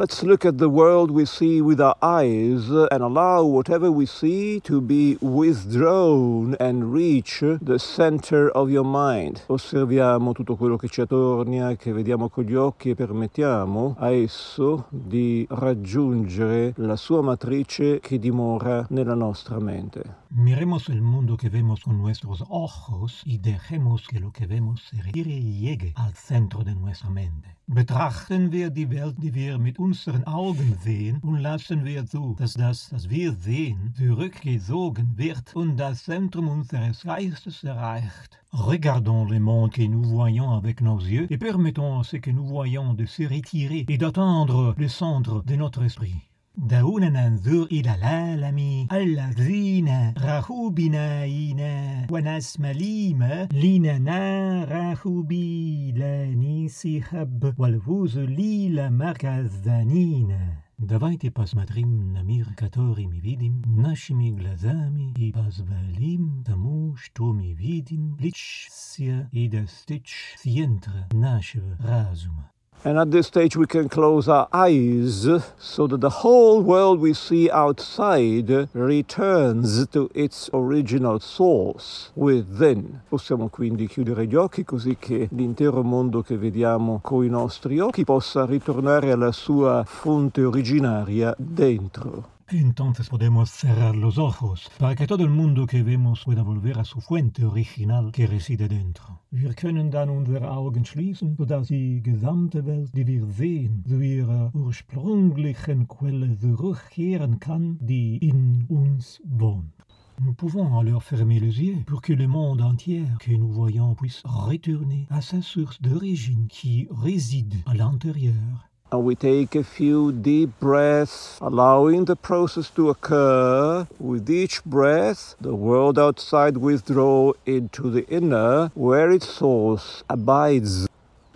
Let's look at the world we see with our eyes and allow whatever we see to be withdrawn and reach the center of your mind. Osserviamo tutto quello che ci attornia, che vediamo con gli occhi e permettiamo a esso di raggiungere la sua matrice che dimora nella nostra mente. Miremos el mundo que vemos con nuestros ojos y dejemos que lo que vemos se retire y llegue al centro de nuestra mente. Betrachten wir die Welt, die wir mit unseren Augen sehen, und lassen wir zu, dass das, was wir sehen, zurückgezogen wird und das Zentrum unseres Geistes erreicht. Regardons le monde que nous voyons avec nos yeux et permettons à ce que nous voyons de se retirer et d'atteindre le centre de notre esprit. دعونا ننظر إلى العالم الذين راحوا بنائنا ونسمع ليما لنا راحوا بلاني سحب والفوز ليلا مركزانين Давайте посмотрим на мир, который мы видим нашими глазами и позволим тому, что мы видим, лечься и достичь центра нашего разума. And at this stage, we can close our eyes so that the whole world we see outside returns to its original source within. Possiamo quindi chiudere gli occhi così che l'intero mondo che vediamo con i nostri occhi possa ritornare alla sua fonte originaria dentro. Entonces podemos cerrar los ojos para que todo el mundo que vemos pueda volver a su fuente original que reside dentro. Wir können dann unsere Augen schließen, sodass die gesamte Welt, die wir sehen, zu ihrer ursprünglichen Quelle zurückkehren kann, die in uns wohnt. Nous pouvons alors fermer les yeux pour que le monde entier que nous voyons puisse retourner à sa source d'origine qui réside à l'intérieur And we take a few deep breaths, allowing the process to occur. With each breath, the world outside withdraw into the inner, where its source abides.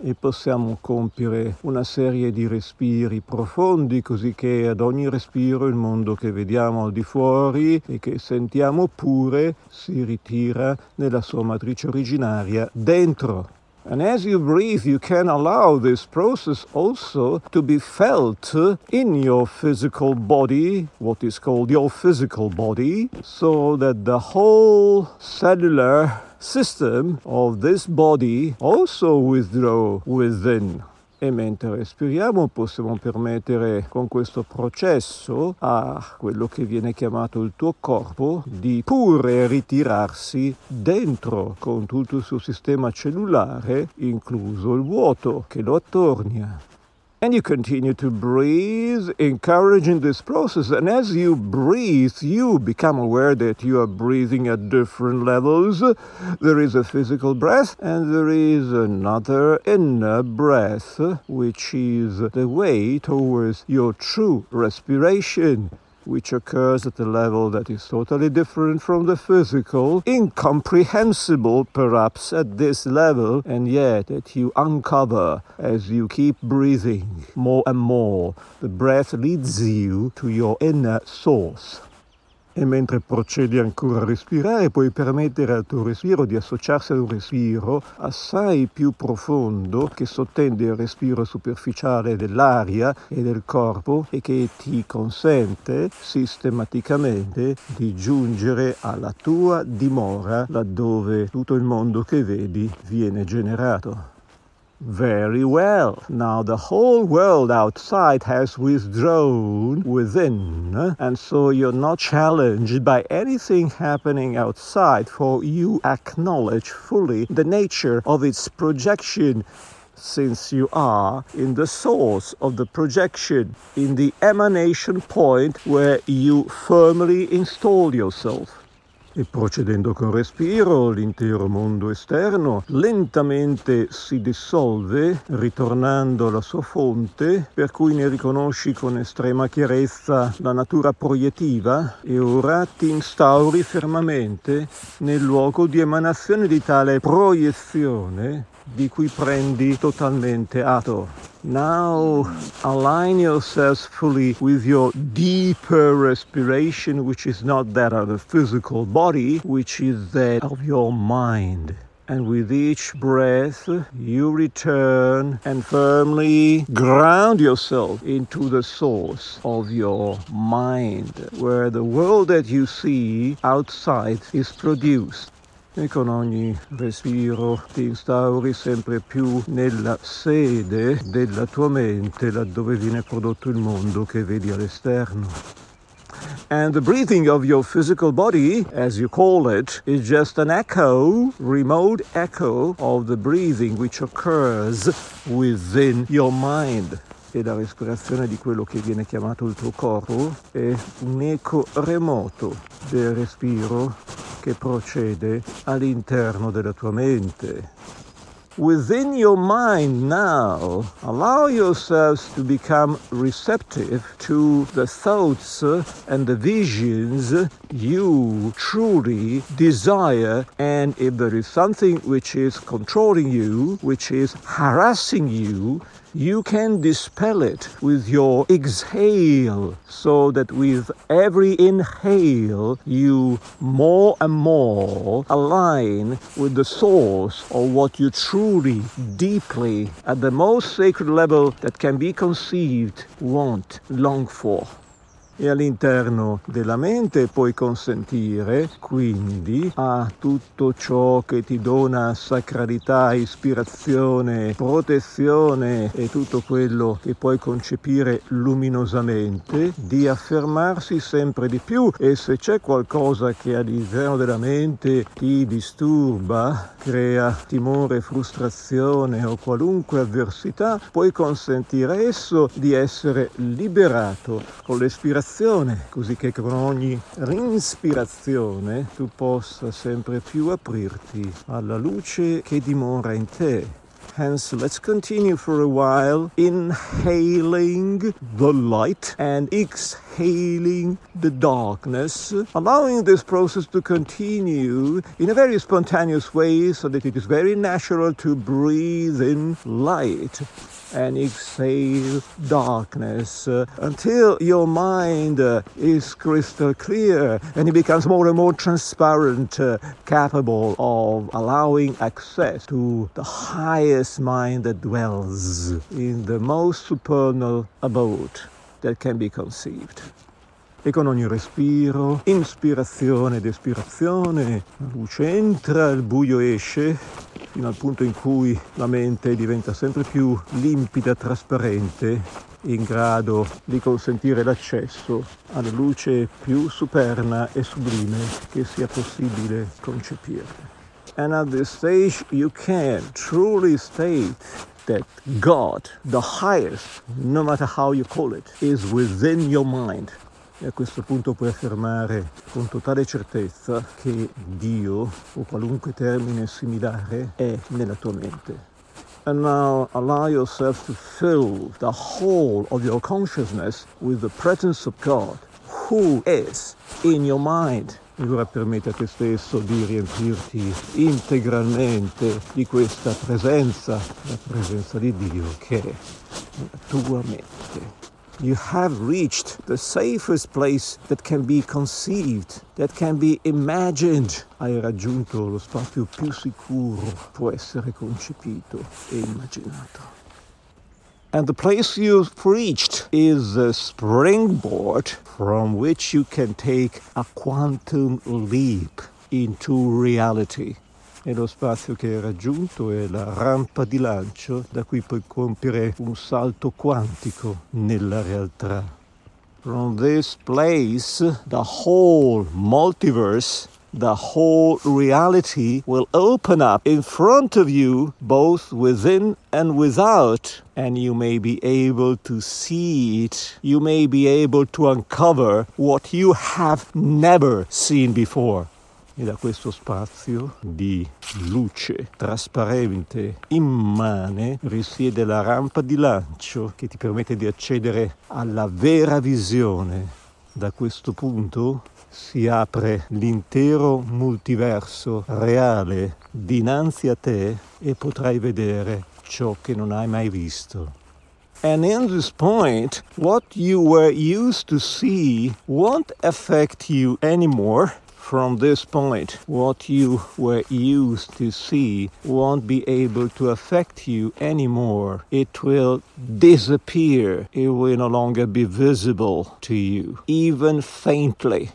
E possiamo compiere una serie di respiri profondi, così che ad ogni respiro il mondo che vediamo al di fuori e che sentiamo pure si ritira nella sua matrice originaria dentro. And as you breathe, you can allow this process also to be felt in your physical body, what is called your physical body, so that the whole cellular system of this body also withdraw within e mentre respiriamo possiamo permettere con questo processo a quello che viene chiamato il tuo corpo di pure ritirarsi dentro con tutto il suo sistema cellulare, incluso il vuoto che lo attornia. And you continue to breathe, encouraging this process. And as you breathe, you become aware that you are breathing at different levels. There is a physical breath, and there is another inner breath, which is the way towards your true respiration which occurs at a level that is totally different from the physical, incomprehensible perhaps at this level, and yet that you uncover as you keep breathing more and more. The breath leads you to your inner source. E mentre procedi ancora a respirare, puoi permettere al tuo respiro di associarsi ad un respiro assai più profondo che sottende il respiro superficiale dell'aria e del corpo e che ti consente sistematicamente di giungere alla tua dimora laddove tutto il mondo che vedi viene generato. Very well. Now the whole world outside has withdrawn within, and so you're not challenged by anything happening outside, for you acknowledge fully the nature of its projection since you are in the source of the projection, in the emanation point where you firmly install yourself. E procedendo con respiro, l'intero mondo esterno lentamente si dissolve, ritornando alla sua fonte, per cui ne riconosci con estrema chiarezza la natura proiettiva e ora ti instauri fermamente nel luogo di emanazione di tale proiezione di cui prendi totalmente atto. Now align yourselves fully with your deeper respiration, which is not that of the physical body, which is that of your mind. And with each breath, you return and firmly ground yourself into the source of your mind, where the world that you see outside is produced. E con ogni respiro ti instauri sempre più nella sede della tua mente, laddove viene prodotto il mondo che vedi all'esterno. And the breathing of your physical body, as you call it, is just an echo, remote echo of the breathing which occurs within your mind. E la respirazione di quello che viene chiamato il tuo corpo è un eco remoto del respiro che procede all'interno della tua mente. within your mind now, allow yourselves to become receptive to the thoughts and the visions you truly desire. And if there is something which is controlling you, which is harassing you, you can dispel it with your exhale so that with every inhale you more and more align with the source of what you truly deeply at the most sacred level that can be conceived want long for e all'interno della mente puoi consentire quindi a tutto ciò che ti dona sacralità, ispirazione, protezione e tutto quello che puoi concepire luminosamente di affermarsi sempre di più. E se c'è qualcosa che all'interno della mente ti disturba, crea timore, frustrazione o qualunque avversità, puoi consentire esso di essere liberato con l'ispirazione respirazione, così che con ogni rinspirazione tu possa sempre più aprirti alla luce che dimora in te. Hence, let's continue for a while, inhaling the light and exhaling the darkness, allowing this process to continue in a very spontaneous way so that it is very natural to breathe in light and exhale darkness uh, until your mind uh, is crystal clear and it becomes more and more transparent, uh, capable of allowing access to the highest mind that dwells in the most supernal abode that can be conceived. e con ogni respiro, inspirazione ed espirazione, la luce entra, il buio esce, fino al punto in cui la mente diventa sempre più limpida, trasparente, in grado di consentire l'accesso alla luce più superna e sublime che sia possibile concepire. And at this stage you can truly state that God, the highest, no matter how you call it, is within your mind. E a questo punto puoi affermare con totale certezza che Dio, o qualunque termine similare, è nella tua mente. And now allow yourself to fill the whole of your consciousness with the presence of God, who is in your mind. E ora permetti a te stesso di riempirti integralmente di questa presenza, la presenza di Dio che è nella tua mente. You have reached the safest place that can be conceived, that can be imagined. Hai raggiunto lo spazio più sicuro può essere concepito e immaginato. And the place you've reached is a springboard from which you can take a quantum leap into reality. E lo spazio che hai raggiunto è la rampa di lancio da cui puoi compiere un salto quantico nella realtà. From this place, the whole multiverse the whole reality will open up in front of you, both within and without, and you may be able to see it. You may be able to uncover what you have never seen before. E da questo spazio di luce trasparente, immane, risiede la rampa di lancio che ti permette di accedere alla vera visione. Da questo punto si apre l'intero multiverso reale dinanzi a te e potrai vedere ciò che non hai mai visto. And in this point, what you were used to see won't affect you anymore from this point, what you were used to see won't be able to affect you anymore. It will disappear. It will no longer be visible to you, even faintly.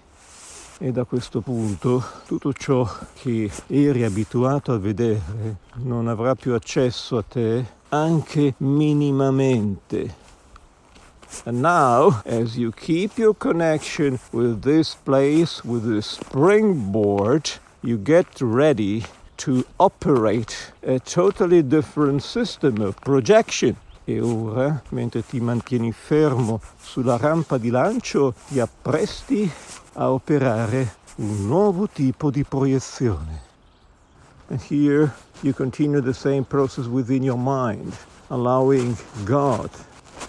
E da questo punto tutto ciò che eri abituato a vedere non avrà più accesso a te anche minimamente. And now, as you keep your connection with this place, with this springboard, you get ready to operate a totally different system of projection. E ora, mentre ti mantieni fermo sulla rampa di lancio, ti appresti a operare un nuovo tipo di proiezione. And here you continue the same process within your mind, allowing God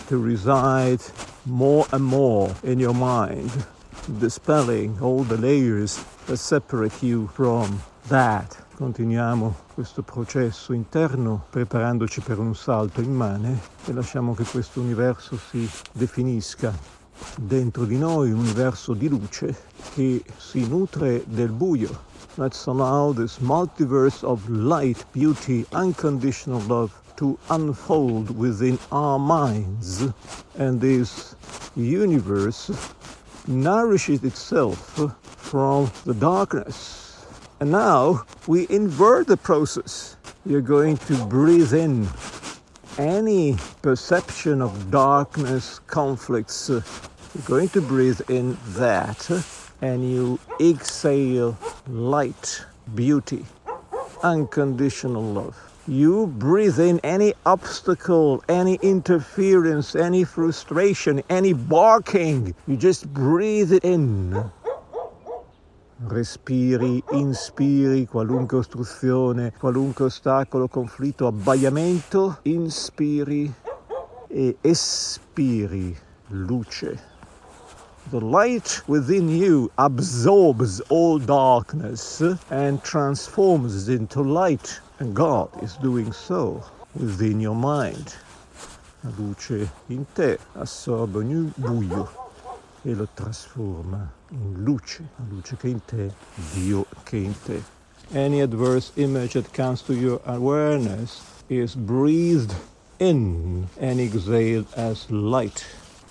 to reside more and more in your mind, dispelling all the layers that separate you from that. Continuiamo questo processo interno preparandoci per un salto immane e lasciamo che questo universo si definisca dentro di noi, un universo di luce che si nutre del buio. Let's allow this multiverse of light, beauty, unconditional love to unfold within our minds, and this universe nourishes itself from the darkness. And now we invert the process. You're going to breathe in any perception of darkness, conflicts. You're going to breathe in that, and you exhale light, beauty, unconditional love you breathe in any obstacle, any interference, any frustration, any barking. You just breathe it in. Respiri, inspiri qualunque ostruzione, qualunque ostacolo, conflitto, abbaiamento. Inspiri e espiri luce. The light within you absorbs all darkness and transforms it into light. And God is doing so within your mind. La luce in te assorbe ogni buio e lo trasforma in luce, la luce che in te, Dio che in te. Any adverse image that comes to your awareness is breathed in and exhaled as light.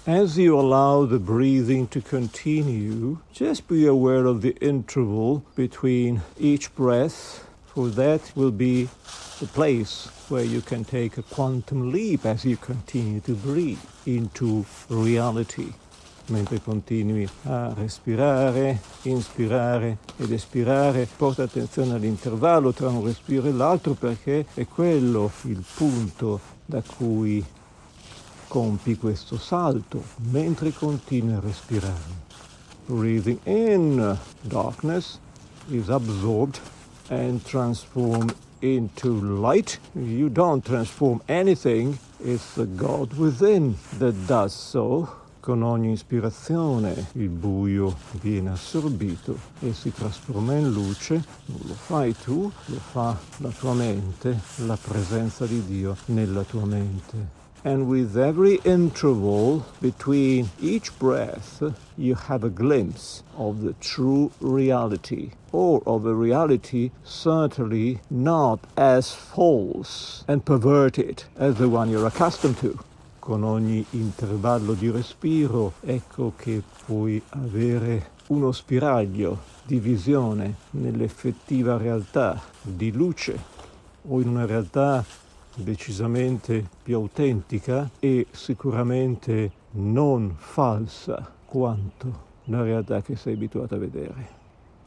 As you allow the breathing to continue, just be aware of the interval between each breath for that will be the place where you can take a quantum leap as you continue to breathe into reality. Mentre continui a respirare, inspirare ed espirare, porta attenzione all'intervallo tra un respiro e l'altro perché è quello il punto da cui compi questo salto mentre continui a respirare. Breathing in, darkness is absorbed and transform into light. You don't transform anything, it's the God within that does so. Con ogni ispirazione il buio viene assorbito e si trasforma in luce. Non lo fai tu, lo fa la tua mente, la presenza di Dio nella tua mente. And with every interval between each breath, you have a glimpse of the true reality, or of a reality certainly not as false and perverted as the one you're accustomed to. Con ogni intervallo di respiro, ecco che puoi avere uno spiraglio di visione nell'effettiva realtà di luce o in una realtà decisamente più autentica e sicuramente non falsa quanto la realtà che sei abituato a vedere.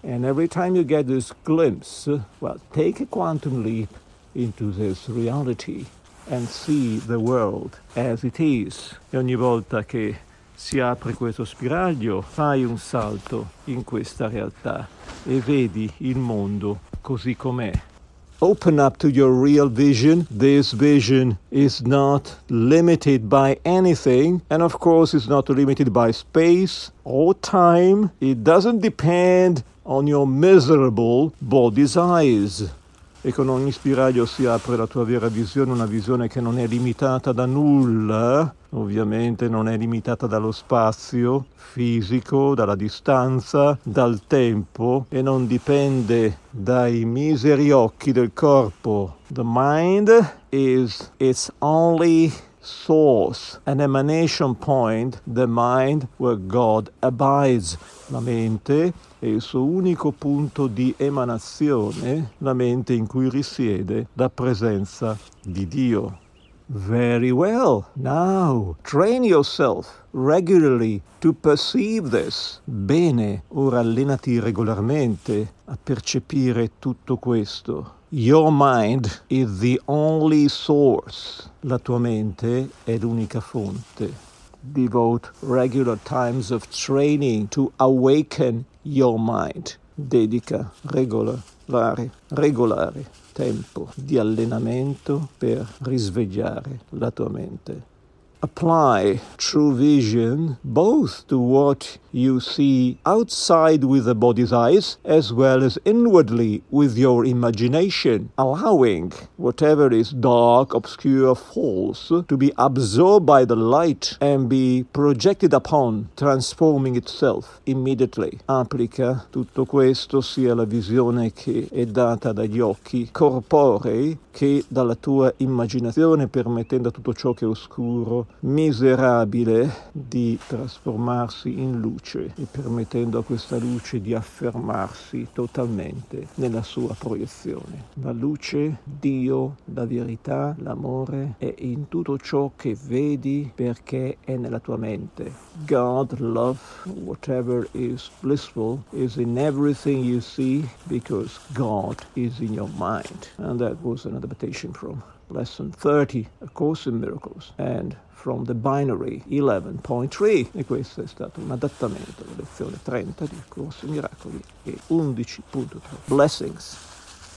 And every time you get this glimpse, well, take a quantum leap into this reality and see the world as it is. E ogni volta che si apre questo spiraglio, fai un salto in questa realtà e vedi il mondo così com'è open up to your real vision. This vision is not limited by anything. And of course, it's not limited by space or time. It doesn't depend on your miserable body's eyes. E con ogni spiraglio si apre la tua vera visione, una visione che non è limitata da nulla, ovviamente non è limitata dallo spazio fisico, dalla distanza, dal tempo e non dipende dai miseri occhi del corpo. The mind is its only source, an emanation point, the mind where God abides. La mente è il suo unico punto di emanazione, la mente in cui risiede la presenza di Dio. Very well. Now, train yourself regularly to perceive this. Bene, ora allenati regolarmente a percepire tutto questo. Your mind is the only source. La tua mente è l'unica fonte. Devote regular times of training to awaken your mind. Dedica regolare, regolare tempo di allenamento per risvegliare la tua mente. Apply true vision both to what you see outside with the body's eyes as well as inwardly with your imagination, allowing whatever is dark, obscure, false to be absorbed by the light and be projected upon, transforming itself immediately. Applica tutto questo sia la visione che è data dagli occhi corporei che dalla tua immaginazione, permettendo a tutto ciò che è oscuro miserabile di trasformarsi in luce e permettendo a questa luce di affermarsi totalmente nella sua proiezione. La luce, Dio, la verità, l'amore è in tutto ciò che vedi perché è nella tua mente. God, love, whatever is blissful, is in everything you see because God is in your mind. And that was an adaptation from lesson 30, A Course in Miracles, and from the binary 11.3 e questo è stato un adattamento alla lezione 30 di Corso in Miracoli e 11.3 Blessings.